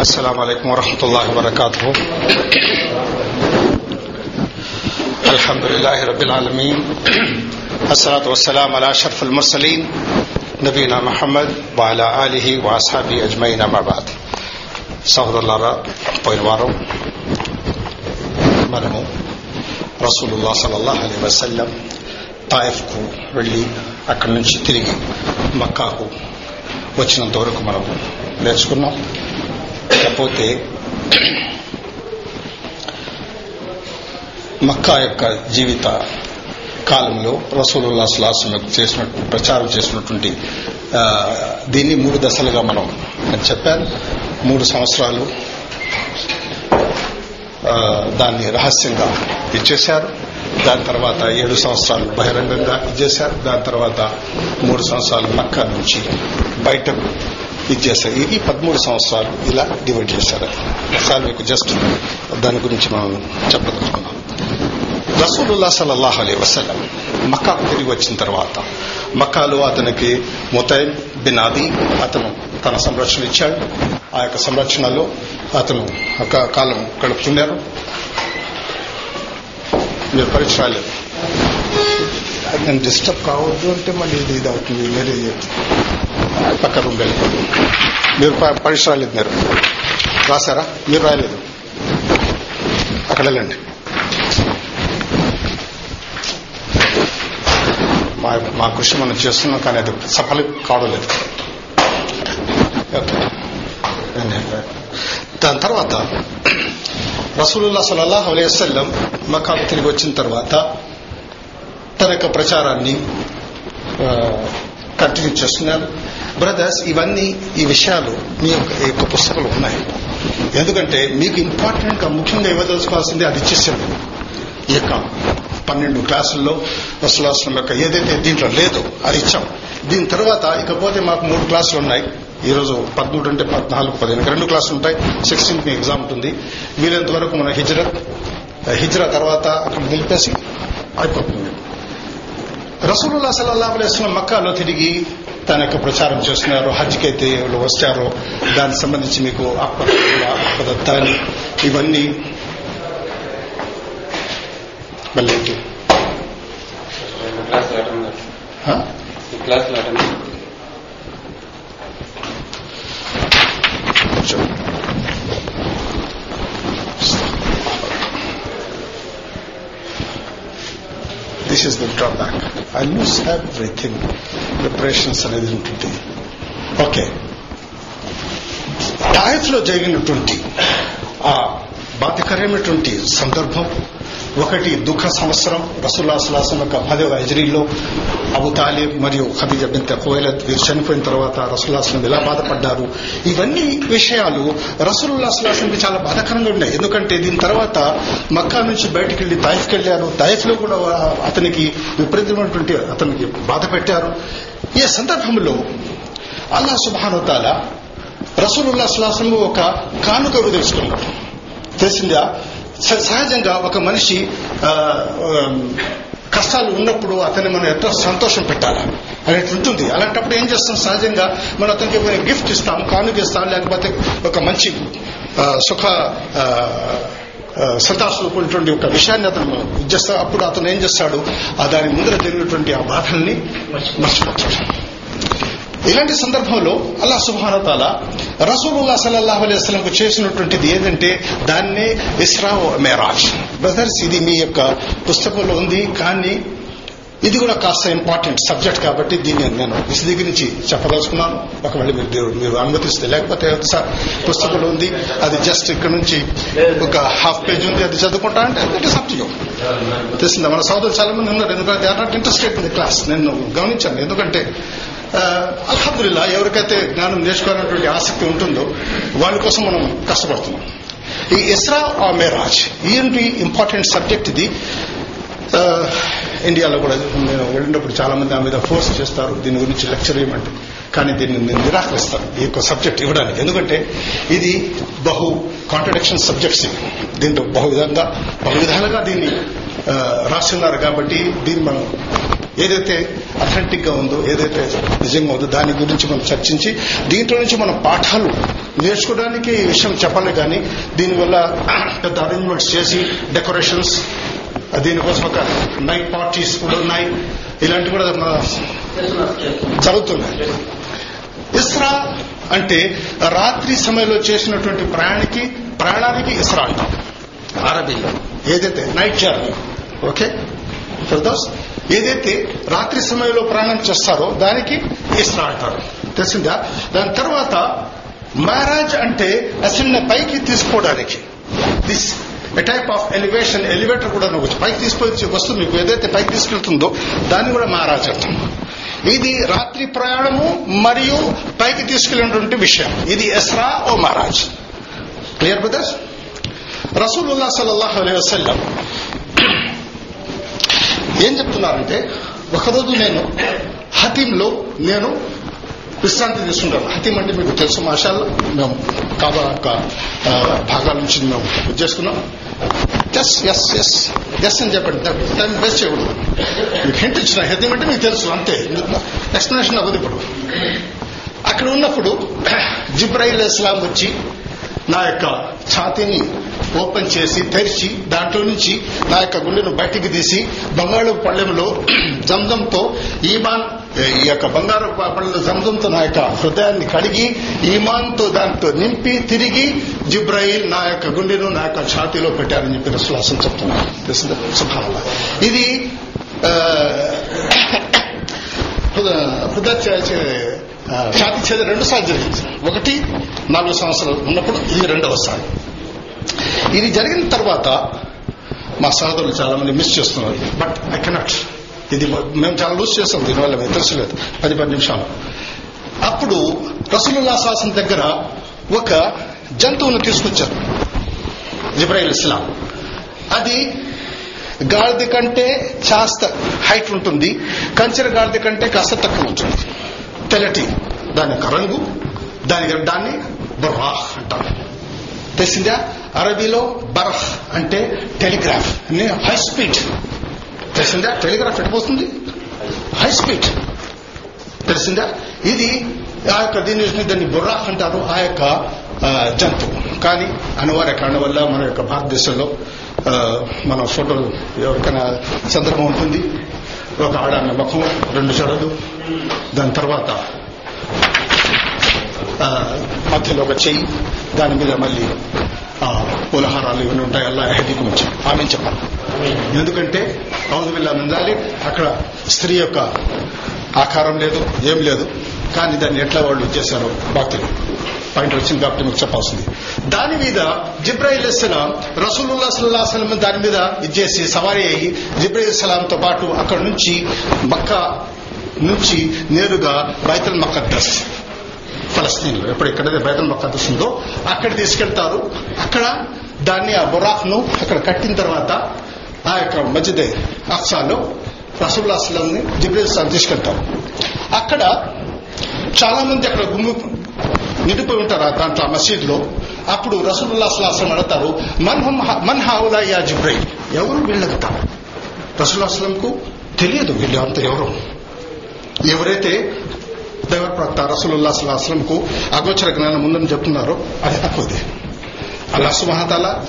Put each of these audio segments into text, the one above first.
السلام عليكم ورحمة الله وبركاته الحمد لله رب العالمين الصلاة والسلام على أشرف المرسلين نبينا محمد وعلى آله وأصحابه أجمعين أما بعد సహోదరులారా పోయిన వారం మనము రసూలుల్లా సలల్లాహ్ అలీ వసల్లం తాయిఫ్కు వెళ్ళి అక్కడి నుంచి తిరిగి మక్కాకు వచ్చినంత వరకు మనం నేర్చుకున్నాం కాకపోతే మక్కా యొక్క జీవిత కాలంలో రసూలుల్లా సులాసం చేసిన ప్రచారం చేసినటువంటి దీన్ని మూడు దశలుగా మనం చెప్పాను. మూడు సంవత్సరాలు దాన్ని రహస్యంగా ఇచ్చేశారు. దాని తర్వాత ఏడు సంవత్సరాలు బహిరంగంగా ఇచ్చేశారు. దాని తర్వాత మూడు సంవత్సరాలు మక్కా నుంచి బయటకు ఇచ్చేశారు ఇది పదమూడు సంవత్సరాలు ఇలా డివైడ్ చేశారు. ఒకసారి మీకు జస్ట్ దాని గురించి మనం చెప్పదలుచుకున్నాం రసూలుల్లా సల్లల్లాహు అలీ వసలం మక్కాకు తిరిగి వచ్చిన తర్వాత మక్కాలో అతనికి ముతైమ్ బిన్ ఆది అతను తన సంరక్షణ ఇచ్చాడు. ఆ యొక్క సంరక్షణలో అతను ఒక కాలం గడుపుతున్నారు మీరు పరీక్ష రాలేదు నేను డిస్టర్బ్ కావద్దు అంటే మళ్ళీ ఇది ఇది అవుతుంది వేరే పక్క రూమ్ మీరు పరీక్ష రాలేదు మీరు రాశారా? మీరు రాయలేదు. అక్కడ వెళ్ళండి. మా మా కృషి మనం చేస్తున్నాం కానీ అది సఫలం కావలేదు. దాని తర్వాత రసూలుల్లా సలల్లాహు అలైహి మకాకు తిరిగి వచ్చిన తర్వాత తన యొక్క ప్రచారాన్ని కంటిన్యూ చేస్తున్నారు బ్రదర్స్ ఇవన్నీ ఈ విషయాలు మీ యొక్క పుస్తకంలో ఉన్నాయి. ఎందుకంటే మీకు ఇంపార్టెంట్గా ముఖ్యంగా ఇవ్వదలుచుకోవాల్సింది అది ఇచ్చేసాడు ఈ యొక్క పన్నెండు క్లాసుల్లో వసలాసనం యొక్క ఏదైతే దీంట్లో లేదో అది ఇచ్చాం. దీని తర్వాత ఇకపోతే మాకు మూడు క్లాసులు ఉన్నాయి. ఈ రోజు పద్మూడు అంటే పద్నాలుగు పదిహేను రెండు క్లాసులు ఉంటాయి. సిక్స్టీన్త్ మీ ఎగ్జామ్ ఉంటుంది. వీలైనంత వరకు మన హిజ్రత్ హిజ్రా తర్వాత అక్కడ నిలిపేసి అయిపోతుంది. రసూలుల్లా సల్లాహు అలైస్లం మక్కాలో తిరిగి తన యొక్క ప్రచారం చేస్తున్నారు హజ్కి అయితే ఎవరు వచ్చారో దానికి సంబంధించి మీకు అప్పదత్తాని ఇవన్నీ మళ్ళీ ఏంటి? This is the drawback. I lose everything. Preparations అనేది ఉంటుంది ఓకే టాయిఫ్ లో జరిగినటువంటి ఆ బాధకరమైనటువంటి సందర్భం ఒకటి దుఃఖ సంవత్సరం రసూల్లా సులాసం యొక్క పదవ హజరీలో అబు తాలిబ్ మరియు ఖదీజ బింత కోయలత్ వీరు చనిపోయిన తర్వాత రసూల్లాస్లం ఎలా బాధపడ్డారు? ఇవన్నీ విషయాలు రసూలుల్లా సులాసంకి చాలా బాధాకరంగా ఉన్నాయి. ఎందుకంటే దీని తర్వాత మక్కా నుంచి బయటికి వెళ్ళి తాయిఫ్కి వెళ్ళారు తాయిఫ్లో కూడా అతనికి విపరీతమైనటువంటి అతనికి బాధ పెట్టారు. ఈ సందర్భంలో అల్లా సుబానుతాల రసూలుల్లా సులాసం ఒక కానుక తెలుసుకున్నారు తెలిసిందా? సహజంగా ఒక మనిషి ఆ, కష్టాలు ఉన్నప్పుడు అతన్ని మనం ఎంతో సంతోషం పెట్టాలి అనేది ఉంటుంది. అలాంటప్పుడు ఏం చేస్తాం? సహజంగా మనం అతనికి ఏమైనా గిఫ్ట్ ఇస్తాం కానుక ఇస్తాం లేకపోతే ఒక మంచి ఆ, సుఖ ఆ, సంతాసుకున్నటువంటి ఒక విషయాన్ని అతను ఇచ్చేస్తా అప్పుడు అతను ఏం చేస్తాడు? ఆ దాని ముందర జరిగినటువంటి ఆ బాధల్ని మర్చిపోతాడు. ఇలాంటి సందర్భంలో అల్లా సుభానతాల రసూలుల్లా సల్లల్లాహు అలైహి వసల్లంకు చేసినటువంటిది ఏంటంటే దాన్నే ఇస్రా మేరాజ్. బ్రదర్స్ ఇది మీ యొక్క పుస్తకంలో ఉంది కానీ ఇది కూడా కాస్త ఇంపార్టెంట్ సబ్జెక్ట్ కాబట్టి దీన్ని నేను విశదీకరించి చెప్పదలుచుకున్నాను. ఒకవేళ మీరు మీరు అనుమతిస్తే. లేకపోతే సార్ పుస్తకంలో ఉంది అది జస్ట్ ఇక్కడ నుంచి ఒక హాఫ్ పేజ్ ఉంది అది చదువుకుంటా అంటే ఇట్ ఇస్ అప్ తెలిసిందా? మన సోదరులు చాలా మంది ఉన్నారు ఎందుకంటే ఇంట్రెస్టెడ్ ఉంది క్లాస్ నేను గమనించాను. ఎందుకంటే అల్హదుల్లా ఎవరికైతే జ్ఞానం నేర్చుకోవాలన్నటువంటి ఆసక్తి ఉంటుందో వాళ్ళ కోసం మనం కష్టపడుతున్నాం. ఈ ఇస్రా ఆ మేరాజ్ ఏంటి ఇంపార్టెంట్ సబ్జెక్ట్ ఇది. ఇండియాలో కూడా నేను వెళ్ళినప్పుడు చాలా మంది ఆ మీద ఫోర్స్ చేస్తారు దీని గురించి లెక్చర్ ఇవ్వమంటే కానీ దీన్ని నేను నిరాకరిస్తాను ఈ యొక్క సబ్జెక్ట్ ఇవ్వడానికి. ఎందుకంటే ఇది బహు కాంట్రడిక్షన్ సబ్జెక్ట్స్ ఇవి దీంట్లో బహు విధంగా బహు విధాలుగా దీన్ని రాస్తున్నారు కాబట్టి దీన్ని మనం ఏదైతే అథెంటిక్గా ఉందో ఏదైతే నిజంగా ఉందో దాని గురించి మనం చర్చించి దీంట్లో నుంచి మనం పాఠాలు నేర్చుకోవడానికి ఈ విషయం చెప్పాలి కానీ దీనివల్ల పెద్ద అరేంజ్మెంట్స్ చేసి డెకరేషన్స్ దీనికోసం ఒక నైట్ పార్టీస్ కూడా ఉన్నాయి. ఇలాంటివి కూడా మన జరుగుతున్నాయి. ఇస్రా అంటే రాత్రి సమయంలో చేసినటువంటి ప్రయాణికి ప్రయాణానికి ఇస్రా అంటాం అరబీలో. ఏదైతే నైట్ జర్నీ ఓకే? ఫిర్దౌస్ ఏదైతే రాత్రి సమయంలో ప్రయాణం చేస్తారో దానికి ఇస్రా అంటారు. తెలిసిందా? దాని తర్వాత మహారాజ్ అంటే అసలు పైకి తీసుకోవడానికి. This a type of elevation elevator కూడా వచ్చి పైకి తీసుకొచ్చి వస్తువు మీకు ఏదైతే పైకి తీసుకెళ్తుందో దాన్ని కూడా మహారాజ్ అంటాం. ఇది రాత్రి ప్రయాణము మరియు పైకి తీసుకెళ్ళినటువంటి విషయం. ఇది ఎస్రా ఓ మహారాజ్ క్లియర్ బ్రదర్స్ రసూలుల్లా సల్లల్లాహు అలైహి వసల్లం ఏం చెప్తున్నారంటే ఒకరోజు నేను హతీంలో నేను విశ్రాంతి తీసుకుంటాను. హతీం అంటే మీకు తెలుసు మాషాల్లో. మేము కాబా యొక్క భాగాల నుంచి మేము ఇది చేసుకున్నాం. ఎస్ ఎస్ ఎస్ ఎస్ అని చెప్పండి. టైం వేస్ట్ చేయకూడదు. మీకు హింట్ ఇచ్చిన హతీం అంటే మీకు తెలుసు అంతే. ఎక్స్ప్లెనేషన్ అవ్వదు ఇప్పుడు. అక్కడ ఉన్నప్పుడు జిబ్రాయిల్ ఇస్లాం వచ్చి నా యొక్క ఛాతీని ఓపెన్ చేసి తెరిచి దాంట్లో నుంచి నా యొక్క గుండెను బయటికి తీసి బంగాళ పళ్ళెంలో జంజంతో ఈమాన్ ఈ యొక్క బంగారు పళ్ళెంలో జంజంతో నా యొక్క హృదయాన్ని కడిగి ఈమాన్తో దాంతో నింపి తిరిగి జిబ్రాయిల్ నా యొక్క గుండెను నా యొక్క ఛాతీలో పెట్టారని చెప్పి రసులాసం చెప్తున్నాను తెలిసిందా ఇది హృదయ ఛాతీ చేద రెండు సార్లు జరిగింది. ఒకటి నాలుగు సంవత్సరాలు ఉన్నప్పుడు ఇది రెండవసారి ఇది జరిగిన తర్వాత మా సహోదరులు చాలా మంది మిస్ చేస్తున్నారు. బట్ ఐ కెనాట్ ఇది మేము చాలా లూజ్ చేస్తాం దీనివల్ల మీకు తెలుసులేదు. పది పది నిమిషాలు. అప్పుడు రసూలుల్లా శాసన దగ్గర ఒక జంతువును తీసుకొచ్చారు. జిబ్రాయిల్ ఇస్లాం అది గాడిద కంటే కాస్త హైట్ ఉంటుంది. కంచెర గాడిద కంటే కాస్త తక్కువ ఉంటుంది. తెల్లటి. దాని యొక్క రంగు దాని దాన్ని బర్వాహ్ అంటారు. తెలిసిందా? అరబీలో బర్హ్ అంటే టెలిగ్రాఫ్ హై స్పీడ్. తెలిసిందా? టెలిగ్రాఫ్ ఎట్టిపోతుంది హై స్పీడ్. తెలిసిందా? ఇది ఆ యొక్క దీని దాన్ని బుర్రాహ్ అంటారు ఆ యొక్క జంతువు కానీ అనివార్య కారణం వల్ల మన యొక్క భారతదేశంలో మన ఫోటోలు ఎవరికైనా సందర్భం ఉంటుంది ఒక ఆడ ముఖం రెండు జడలు దాని తర్వాత మధ్యలో ఒక చెయ్యి దాని మీద మళ్ళీ ఆ, పులహారాలు ఇవన్నీ ఉంటాయి అల్లా హెడ్డి గురించి ఆమె చెప్పాలి. ఎందుకంటే ఔదుబిల్లా మిందాలి అక్కడ స్త్రీ యొక్క ఆకారం లేదు ఏం లేదు. కానీ దాన్ని ఎట్లా వాళ్ళు చేశారో భక్తులు పాయింట్ వచ్చింది కాబట్టి మీకు చెప్పాల్సింది. దాని మీద జిబ్రాయిల్ ఇస్లాం రసూలుల్లా సల్లా సలం దాని మీద ఇచ్చేసి సవారీ అయ్యి జిబ్రాయిల్ సలాంతో పాటు అక్కడ నుంచి మక్కా నుంచి నేరుగా బైతల్ మక్కద్దస్ ఫలస్తీన్లో. ఎప్పుడు ఎక్కడైతే బైతల్ మక్కద్దస్ ఉందో అక్కడ తీసుకెళ్తారు. అక్కడ దాన్ని ఆ బురాక్ను అక్కడ కట్టిన తర్వాత ఆ యొక్క మధ్యదే అఫ్సాలో రసూల్లా అస్లాంని జిబ్రాయిల్ తీసుకెళ్తారు. అక్కడ చాలా మంది అక్కడ గుమ్ము నిండిపోయి ఉంటారు దాంట్లో ఆ మసీద్లో అప్పుడు రసూలుల్లా అస్లాం అడతారు మన్ మన్ హావులా యా జిబ్రైల్? ఎవరు వీళ్ళంతా? రసూల్లా అస్లాంకు తెలియదు వీళ్ళు అంత ఎవరు. ఎవరైతే దైవ ప్రవక్త రసూలుల్లా అస్లాంకు అగోచర జ్ఞానం ఉందని చెప్తున్నారు. అది తక్కువది. అల్లా సుమహతాల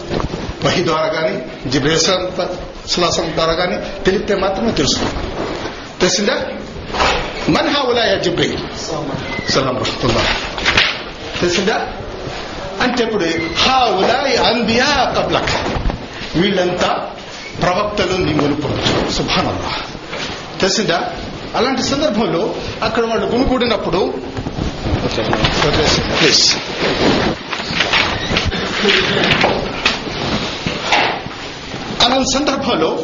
వహి ద్వారా కానీ గాని జిబ్రేస్లాసం ద్వారా కానీ తెలిపితే మాత్రమే తెలుసు. తెలిసిందా? మన్ హావులా యా సలాం రహమతుల్లా. తెలిసిందా? అంటే ఇప్పుడు హా ఉలాయి అంబియా కబ్లక్. వీళ్ళంతా ప్రవక్తలు నీ మునుపు సుభానల్లా. తెలిసిందా? అలాంటి సందర్భంలో అక్కడ వాళ్ళు గుమికూడినప్పుడు ప్లీజ్ అలాంటి సందర్భంలో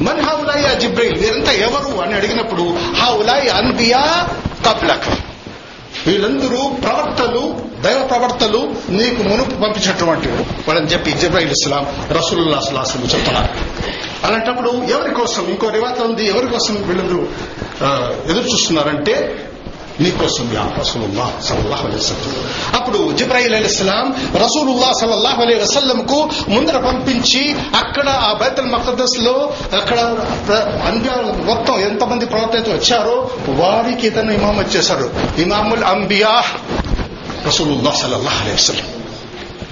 మన్ హా ఉలాయి జిబ్రైల్ వీరంతా ఎవరు? అని అడిగినప్పుడు హా ఉలాయి అంబియా కబ్లక్. వీళ్ళందరూ ప్రవర్తలు దైవ ప్రవర్తలు నీకు మునుపు పంపించినటువంటి వాళ్ళని చెప్పి జబ్రాయిల్ ఇస్లాం రసూలుల్లా సుల్లాసం చెప్తున్నారు అలాంటప్పుడు ఎవరి కోసం? ఇంకో రివాత ఉంది ఎవరి కోసం వీళ్ళందరూ ఆ, ఎదురు చూస్తున్నారంటే నీకోసం యా రసూలుల్లాహ్ సల్లల్లాహు అలైహి వసల్లం. అప్పుడు జిబ్రాయిల్ అలైహిస్సలాం రసూలుల్లాహ్ సల్లల్లాహు అలైహి వసల్లం కు ముందర పంపించి అక్కడ ఆ బైతుల్ మఖదస్లో అక్కడ అంబియా మొత్తం ఎంతమంది ప్రవర్తన వచ్చారో వారికి ఇతను ఇమామత్ చేశారు ఇమాముల్ అంబియా రసూలుల్లాహ్ సల్లల్లాహు అలైహి వసల్లం.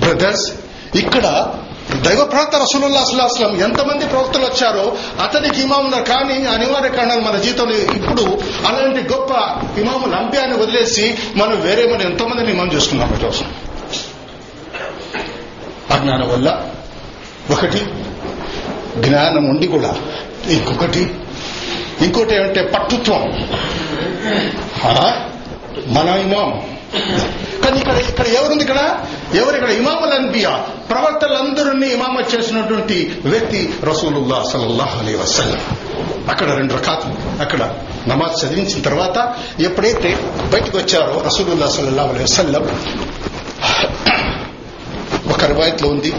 బ్రదర్స్ ఇక్కడ దైవ ప్రవక్త రసూలుల్లా అస్లాం ఎంతమంది ప్రవక్తలు వచ్చారో అతనికి ఇమాములు కానీ అనివార్య కారణాలు మన జీవితంలో ఇప్పుడు అలాంటి గొప్ప ఇమాము అంబ్యాన్ని వదిలేసి మనం వేరే మనం ఎంతమందిని ఇమాం చేసుకున్నాం కోసం అజ్ఞానం వల్ల ఒకటి జ్ఞానం ఉండి కూడా ఇంకొకటి ఇంకోటి ఏమంటే పట్టుత్వం. మన ఇమాం కానీ ఇక్కడ ఇక్కడ ఎవరుంది ఇక్కడ? ఎవరు ఇక్కడ? ఇమాముల్ అన్బియా ప్రవర్తలందరినీ ఇమామ చేసినటువంటి వ్యక్తి రసూలుల్లా సలల్లాహ్ అలీ వసల్లం. అక్కడ రెండు రకాలు అక్కడ నమాజ్ చదివించిన తర్వాత ఎప్పుడైతే బయటకు వచ్చారో రసూలుల్లా సలల్లాహ్ అలీ వసల్లం ఒక రివాయత్లో ఉంది.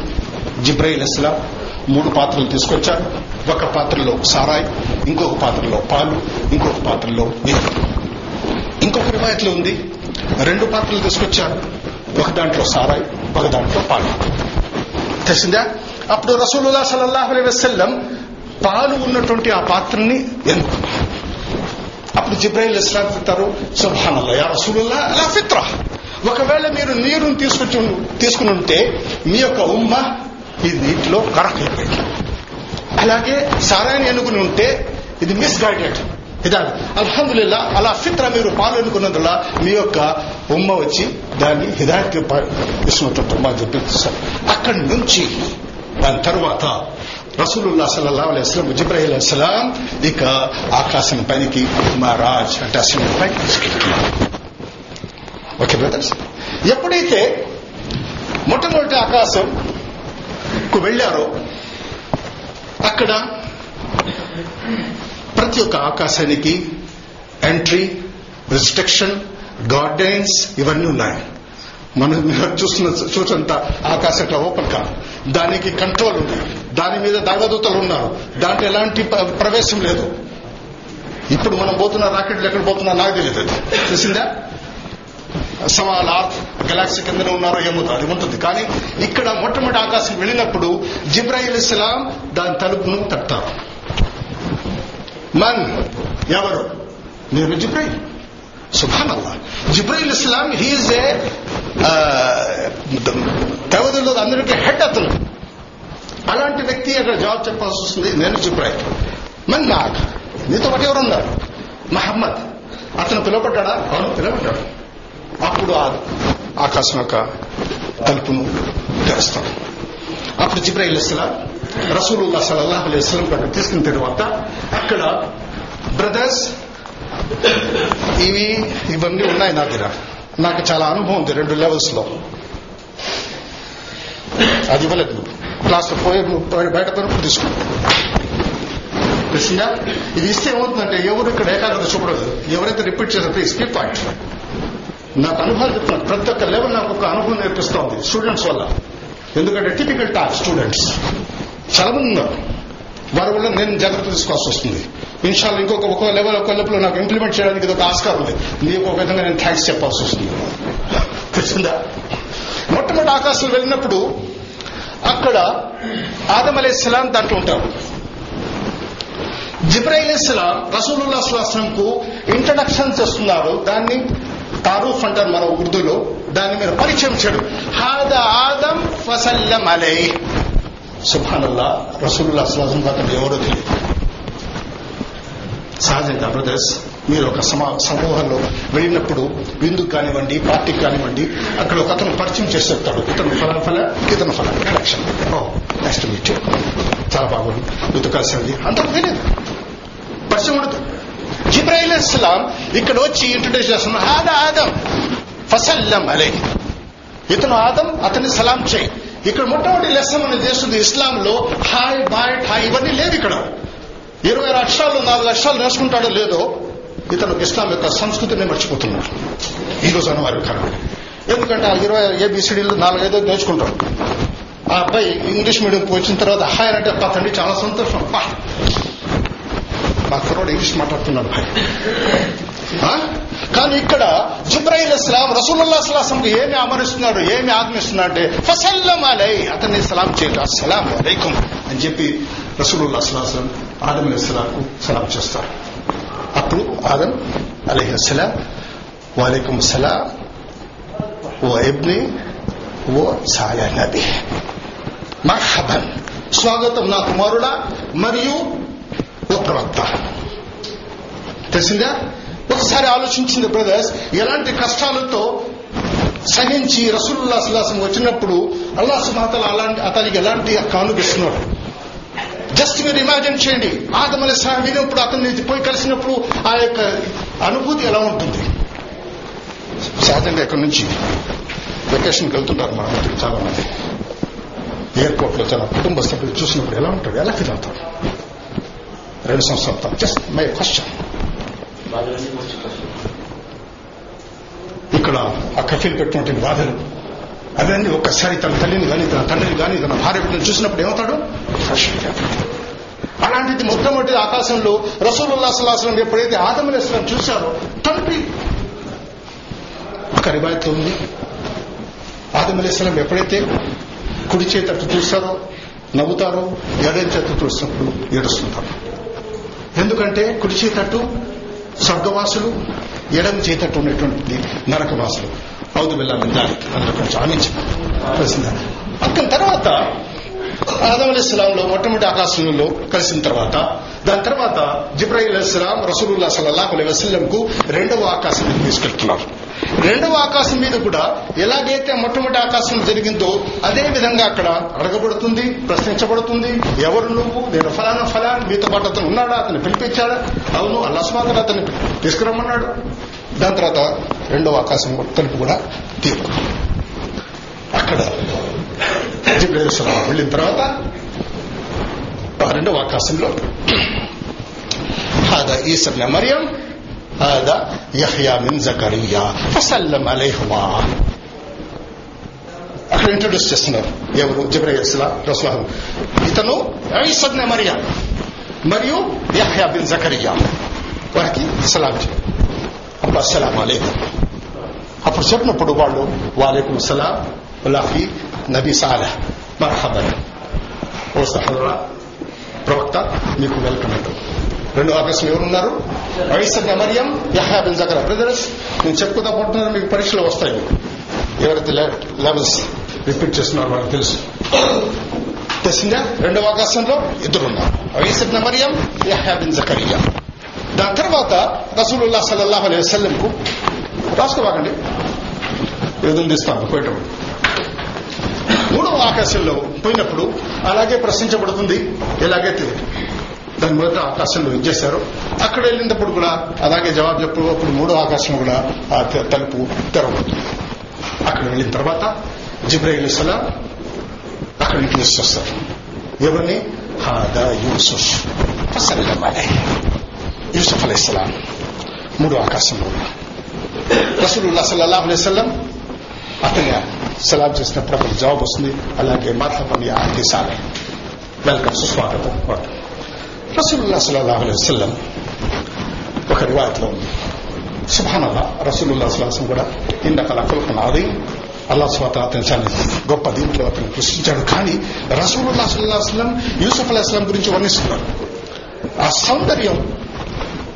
జిబ్రాయిల్ ఇస్లాం మూడు పాత్రలు తీసుకొచ్చారు. ఒక పాత్రలో సారాయి ఇంకొక పాత్రలో పాలు ఇంకొక పాత్రలో నీరు ఇంకొక రివాయత్లో ఉంది. రెండు పాత్రలు తీసుకొచ్చారు ఒక దాంట్లో సారాయి ఒక దాంట్లో పాలు. తెలిసిందా? అప్పుడు రసూలుల్లా సలల్లాహు అలై వసల్లం పాలు ఉన్నటువంటి ఆ పాత్రని ఎన్నుకున్నారు అప్పుడు జిబ్రాయిల్ ఇస్లాం తింటారు సుబ్హానల్లా యా రసూలుల్లా అలా ఫిత్రా. ఒకవేళ మీరు నీరుని తీసుకొచ్చి తీసుకుని ఉంటే మీ యొక్క ఉమ్మ ఇది నీటిలో కరక్ అయిపోయింది అలాగే సారాయిని ఎన్నుకుని ఉంటే ఇది మిస్గైడెడ్ ఇదా అల్హమ్దుల్లా అలా ఫిత్ర మీరు పాలు మీ యొక్క ఉమ్మ వచ్చి దాన్ని హిదాయత్కి ఇస్తున్నట్టు మా చెప్పిస్తారు అక్కడి నుంచి దాని తర్వాత రసూలుల్లా సల్లల్లా అలై అస్లం జిబ్రాయిల్ అస్సలాం ఇక ఆకాశం పైకి మహారాజ్ అంటే అసలు పైకి తీసుకెళ్తున్నారు. Okay brothers? ఎప్పుడైతే మొట్టమొదటి ఆకాశం కు వెళ్ళారో అక్కడ ప్రతి ఒక్క ఆకాశానికి ఎంట్రీ రిస్ట్రిక్షన్ గార్డెన్స్ ఇవన్నీ ఉన్నాయి. మనం చూస్తున్న చూసంత ఆకాశం ఇట్లా ఓపెన్ కాదు. దానికి కంట్రోల్ ఉంది. దాని మీద దైవదూతలు ఉన్నారు. దాంట్లో ఎలాంటి ప్రవేశం లేదు. ఇప్పుడు మనం పోతున్న రాకెట్లు ఎక్కడ పోతున్నా నాకు తెలియదు తెలిసిందా? సవాల్ ఆర్త్ గెలాక్సీ కిందనే ఉన్నారో ఏమో అది ఉంటుంది. కానీ ఇక్కడ మొట్టమొదటి ఆకాశం వెళ్ళినప్పుడు జిబ్రాయిల్ ఇస్లాం దాని తలుపును తట్టారు. మన్ ఎవరు? నేను జిబ్రాయిల్ సుభాన్ అల్లా ఇస్లాం హీఈస్ ఏ దేవతల్లో అందరికీ హెడ్ అతను. అలాంటి వ్యక్తి అక్కడ జవాబు చెప్పాల్సి వస్తుంది. నేను జిబ్రాయిల్ మన్ నాక్ నీతో పాటు ఎవరు ఉన్నారు మహమ్మద్. అతను పిలువబడ్డా అవును పిలువబడ్డాడు. అప్పుడు ఆ ఆకాశం యొక్క తలుపును తెరుస్తాడు. అప్పుడు జిబ్రైల్ ఇస్లాం రసూలుల్లా సల్లల్లాహు అలీ వసల్లం అక్కడ తీసుకున్న తర్వాత అక్కడ బ్రదర్స్ ఇవి ఇవన్నీ ఉన్నాయి నా దగ్గర. నాకు చాలా అనుభవం ఉంది రెండు లెవెల్స్లో. అది ఇవ్వలేదు నువ్వు. క్లాస్లో పోయి బయట తరపు తీసుకో. తెలిసిందా? ఇది ఇస్తే ఏమవుతుందంటే ఎవరు ఇక్కడ ఏకాగ్రత చూపడదు. ఎవరైతే రిపీట్ చేశారు ప్లీజ్ కీప్ పాయింట్ నాకు అనుభవాలు చెప్తున్నాను ప్రతి ఒక్క లెవెల్ నాకు ఒక అనుభవం నేర్పిస్తోంది స్టూడెంట్స్ వల్ల. ఎందుకంటే టిపికల్ టాక్ స్టూడెంట్స్ చాలా ఉన్నారు వారి వల్ల నేను జాగ్రత్త తీసుకోవాల్సి వస్తుంది. ఇన్షాల్ ఇంకొక ఒక లెవెల్ ఒక లెవెల్ నాకు ఇంప్లిమెంట్ చేయడానికి ఇది ఒక ఆస్కారం ఉంది. నీకు ఒక విధంగా నేను థ్యాంక్స్ చెప్పాల్సి వస్తుంది. తెలిసిందా మొట్టమొదటి ఆకాశం వెళ్ళినప్పుడు అక్కడ ఆదం అలీ దాంట్లో ఉంటారు. జిబ్రాయిల్ ఇస్లాం రసూలుల్లా అస్లాం ఇంట్రడక్షన్ చేస్తున్నారు. దాన్ని తారూఫ్ అంటారు మన ఉర్దూలో. దాన్ని మీరు పరిచయం చేయడం. హాద ఆదం ఫసల్లం అలే. సుభానల్లా రసూలుల్లా అస్లాం అతను ఎవరో తెలియదు సహజంగా బ్రదర్స్ మీరు ఒక సమా సమూహంలో వెళ్ళినప్పుడు విందుకు కానివ్వండి పార్టీకి కానివ్వండి అక్కడ ఒక అతను పరిచయం చేసి చెప్తాడు. ఇతను ఫలా ఫల ఇతను ఫల కనెక్షన్ ఓ నెక్స్ట్ మీట్ చాలా బాగుంది. మీతో కలిసింది అంతకు తెలియదు పరిచయం ఉండదు. జిబ్రాయిల్ ఇస్లాం ఇక్కడ వచ్చి ఇంట్రడ్యూస్ చేస్తున్నారు ఆదం ఫసల్లం అలే ఇతను ఆదం అతన్ని సలాం చేయి. ఇక్కడ మొట్టమొదటి లెసన్ మనం చేస్తుంది ఇస్లాంలో హాయ్ బాయ్ హాయ్ ఇవన్నీ లేవు ఇక్కడ. ఇరవై అక్షరాలు నాలుగు అక్షరాలు నేర్చుకుంటాడో లేదో ఇతను ఇస్లాం యొక్క సంస్కృతిని మర్చిపోతున్నాడు. ఈ రోజు అన్నవారు కారణం. ఎందుకంటే ఆ ఇరవై ఏబిసిడీలు నాలుగైదో నేర్చుకుంటాడు ఆ అబ్బాయి ఇంగ్లీష్ మీడియం వచ్చిన తర్వాత హాయ్ అంటే అప్ప తండ్రి చాలా సంతోషం. మా కుర్రోడు ఇంగ్లీష్ మాట్లాడుతున్నాడు భాయ్ ఆ? కానీ ఇక్కడ జిబ్రాయిల్ ఇస్లాం రసూలుల్లా సలాసంకి ఏమి అమరుస్తున్నాడు ఏమి ఆజ్ఞిస్తున్నాడు అంటే ఫసల్లం అలై అతన్ని సలాం చేయటం అస్సలాం అలైకుం అని చెప్పి రసూలుల్లా సలాసం ఆదం అలీస్లాంకు సలాం చేస్తారు. అప్పుడు ఆదం అస్సలాం వాలేకుం సలాం ఓ ఎబ్ని ఓ సాయా నబి మర్హబన్ స్వాగతం నా కుమారుడా మరియు ఓ ప్రవక్త. తెలిసిందా? ఒకసారి ఆలోచించింది బ్రదర్స్ ఎలాంటి కష్టాలతో సహించి రసూల్లా సుల్లాసం వచ్చినప్పుడు అల్లా సుమాతల అలాంటి అతనికి ఎలాంటి కానుగిస్తున్నాడు జస్ట్ మీరు ఇమాజిన్ చేయండి. ఆదమల సహా వినప్పుడు అతన్ని పోయి కలిసినప్పుడు ఆ యొక్క అనుభూతి ఎలా ఉంటుంది? సహజంగా ఇక్కడ నుంచి? వెకేషన్కి వెళ్తుంటారు మన మధ్య చాలా మంది ఎయిర్పోర్ట్లో చాలా కుటుంబ సభ్యులు చూసినప్పుడు ఎలా ఉంటాడు ఎలా ఫీల్ అవుతాడు రెండు సంవత్సరాలు జస్ట్ మై క్వశ్చన్ ఇక్కడ ఆ కఫీలు పెట్టినటువంటి బాధలు అవన్నీ ఒక్కసారి తన తల్లిని కానీ తన తండ్రిని కానీ తన భార్య బిడ్డను చూసినప్పుడు ఏమవుతాడు? అలాంటిది మొట్టమొదటి ఆకాశంలో రసూలుల్లా సలాహం ఎప్పుడైతే ఆదమలేశ్వరం చూశారో తండ్రి ఒక రివాయత్ ఉంది. ఆదమలేశ్వరం ఎప్పుడైతే కుడి చేతట్టు చూస్తారో నవ్వుతారో ఎడం చేతట్టు చూసినప్పుడు ఏడుస్తుంటారు. ఎందుకంటే కుడి చేతట్టు స్వర్గవాసులు ఎడం చేతట్టు ఉన్నటువంటి నరకవాసులు. అవుదు వెళ్ళాలని దానికి అందులో కొంచెం ఆమె అక్కడ తర్వాత ఆదం అలీస్లాంలో మొట్టమొదటి ఆకాశంలో కలిసిన తర్వాత దాని తర్వాత జిబ్రాయిల్ ఇస్లాం రసూలుల్లా సల్లాహ్ అలై వసల్లంకు రెండవ ఆకాశం తీసుకెళ్తున్నారు. రెండవ ఆకాశం మీద కూడా ఎలాగైతే మొట్టమొదటి ఆకాశం జరిగిందో అదే విధంగా అక్కడ అడగబడుతుంది ప్రశ్నించబడుతుంది ఎవరు నువ్వు నేను ఫలానా ఫలాన్ మీతో పాటు అతను ఉన్నాడా అతను పిలిపించాడా? అవును అల్లస్మాతను అతన్ని తీసుకురమ్మన్నాడు. దాని తర్వాత రెండవ ఆకాశం తలుపు కూడా తీరు అక్కడ జిబ్రేశ్వరం వెళ్ళిన తర్వాత ఆ రెండవ ఆకాశంలో هذا عيسى ابن مريم هذا يحيى من زكريا فسلم عليهما అక్కడ ఇంట్రొడ్యూస్ చేస్తున్నారు ఎవరు జిబ్రయస్లా రస్లాహం ఇతను ఐసబ్న మరియా మరియు యహ్యా బిన్ జకరియా వారికి సలాం అప్పుడు అస్సలాం అలేకం అప్పుడు చెప్పినప్పుడు వాళ్ళు వాలేకుం సలాం ఉలాఫీ నబీ సాలహ్ మర్హబన్. ఓ సహోదర ప్రవక్త మీకు వెల్కమ్ అంటూ. రెండు ఆకాశం ఎవరున్నారు? వైసర్ మరియం యహ్యా బిన్ జకరా. బ్రదర్స్ నేను చెప్పుకుందాం పోతున్నాను మీకు పరీక్షలు వస్తాయి మీకు. ఎవరైతే లెవెల్స్ రిపీట్ చేస్తున్నారో వాళ్ళకి తెలుసు. తెలిసిందా? రెండవ ఆకాశంలో ఇద్దరున్నారు. వైసర్ మరియం యహ్యా బిన్ జకరియా. దాని తర్వాత రసూలుల్లా సల్లల్లాహు అలైహి వసల్లంకు రాసుకోవాకండి ఏదో తీస్తాను పోయేటప్పుడు మూడు ఆకాశంలో పోయినప్పుడు అలాగే ప్రశ్నించబడుతుంది. ఎలాగైతే దాని మొదట ఆకాశంలో ఇచ్చేశారు అక్కడ వెళ్ళినప్పుడు కూడా అలాగే జవాబు చెప్పు అప్పుడు మూడో ఆకాశం కూడా ఆ తలుపు తెరవబడుతుంది అక్కడ వెళ్ళిన తర్వాత జిబ్రాయిల్ సలాం అక్కడ ఇంట్రడ్యూస్ చేస్తారు ఎవరిని? హాదా యూసుఫ్. ఫసల్లం యూసుఫ్ అలైస్లాం మూడో ఆకాశంలో రసూలుల్లా సల్లాహు అలైహి అతని సలాం చేసినప్పుడు అక్కడ జవాబు వస్తుంది. అలాగే మాట్లాడమని ఆదేశాలే వెల్కమ్ సుస్వాగతం. రసూలుల్లా సల్లాహు అలైహి వసల్లం ఒక రివాయత్లో ఉంది. సుభానల్లా రసూలుల్లా సలాహం కూడా ఇందకల కుల్కన్ అది అల్లా స్వాత అతని చాలా గొప్ప దీంట్లో అతను కృషించాడు కానీ రసూలుల్లా సల్లాహం యూసుఫ్ అల్లాహం గురించి వర్ణిస్తున్నారు. ఆ సౌందర్యం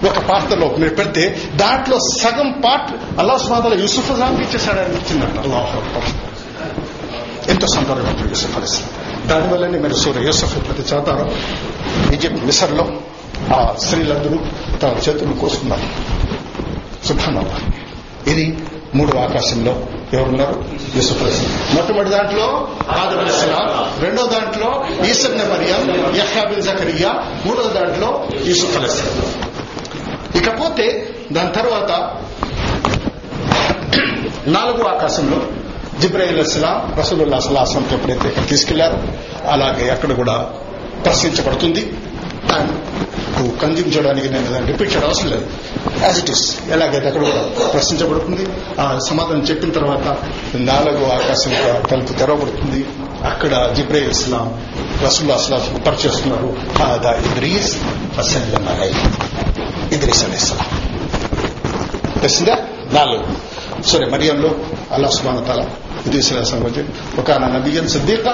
ఒక పాత్రలో మీరు పెడితే దాంట్లో సగం పార్ట్ అల్లా సుమాతల యూసుఫ్ అజాంకి ఇచ్చేసాడని ఇచ్చిందంట అల్లాహ్ ఎంతో సంతోషం యూసుఫ్ అలీస్లాం దానివల్లనే మీరు సూర్య యూసుఫ్ ప్రతి చదువుతారో. ఈజిప్ట్ మిసర్లో ఆ స్త్రీలందరూ తన చేతులు కోసుకున్నారు సుభానల్లా ఇది మూడు ఆకాశంలో ఎవరున్నారు? యూసుఫ్ అలీస్లాం మొట్టమొదటి దాంట్లో ఆదం అలీస్లాం రెండో దాంట్లో ఈసర్ మరియం యహ్యా జకరియా మూడో దాంట్లో యూసుఫ్ అలీస్లాం ఇకపోతే దాని తర్వాత నాలుగో ఆకాశంలో జిబ్రాయిల్ అస్లాం రసూలుల్లా సలాహంకి ఎప్పుడైతే ఇక్కడ తీసుకెళ్ళారో అలాగే అక్కడ కూడా ప్రశ్నించబడుతుంది. కన్జ్యూమ్ చేయడానికి నేను దాన్ని రిపీట్ చేయడం అవసరం లేదు. యాజ్ ఇట్ ఇస్ ఎలాగైతే అక్కడ కూడా ప్రశ్నించబడుతుంది ఆ సమాధానం చెప్పిన తర్వాత నాలుగో ఆకాశం తలుపు తెరవబడుతుంది. అక్కడ జిబ్రే ఇస్లాం రసూల్లా అస్లాం పరిచేస్తున్నారు హాదా ఇద్రీస్ అలీ ఇస్లాం తెలిసిందా నాలుగు సరే మరియంలో అల్లా సుబాన తాల ఇది వచ్చి ఒక నబియన్ సిద్దీక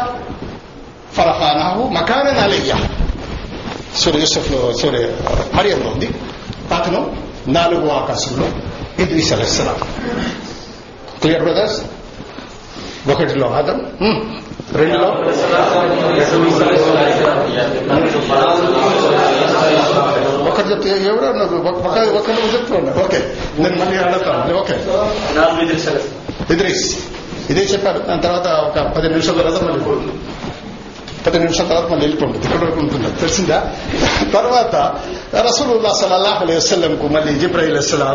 ఫరహానాహు మకానన్ అలయ్య సూర్య యూసఫ్లో సూర్య మరియంలో ఉంది అతను నాలుగు ఆకాశంలో ఇద్రీస్ అలెస్సలాం క్లియర్ బ్రదర్స్ ఒకటిలో ఆదం రెండులో ఒకటి చెప్తే ఎవరో ఉన్నారు ఒక ఒకరు చెప్తూ ఉన్నారు ఓకే. నేను మళ్ళీ అడుగుతాను ఓకే. ఇద్రీస్. ఇదే చెప్పారు దాని తర్వాత ఒక పది నిమిషాల తర్వాత మళ్ళీ పది నిమిషాల తర్వాత మళ్ళీ వెళ్ళిపోండి. ఇక్కడ వరకు ఉంటుంది తెలిసిందా? తర్వాత రసూలుల్లా సలల్లాహు అలైహి వసల్లం కు మళ్ళీ జిబ్రాయిల్ అస్సలాం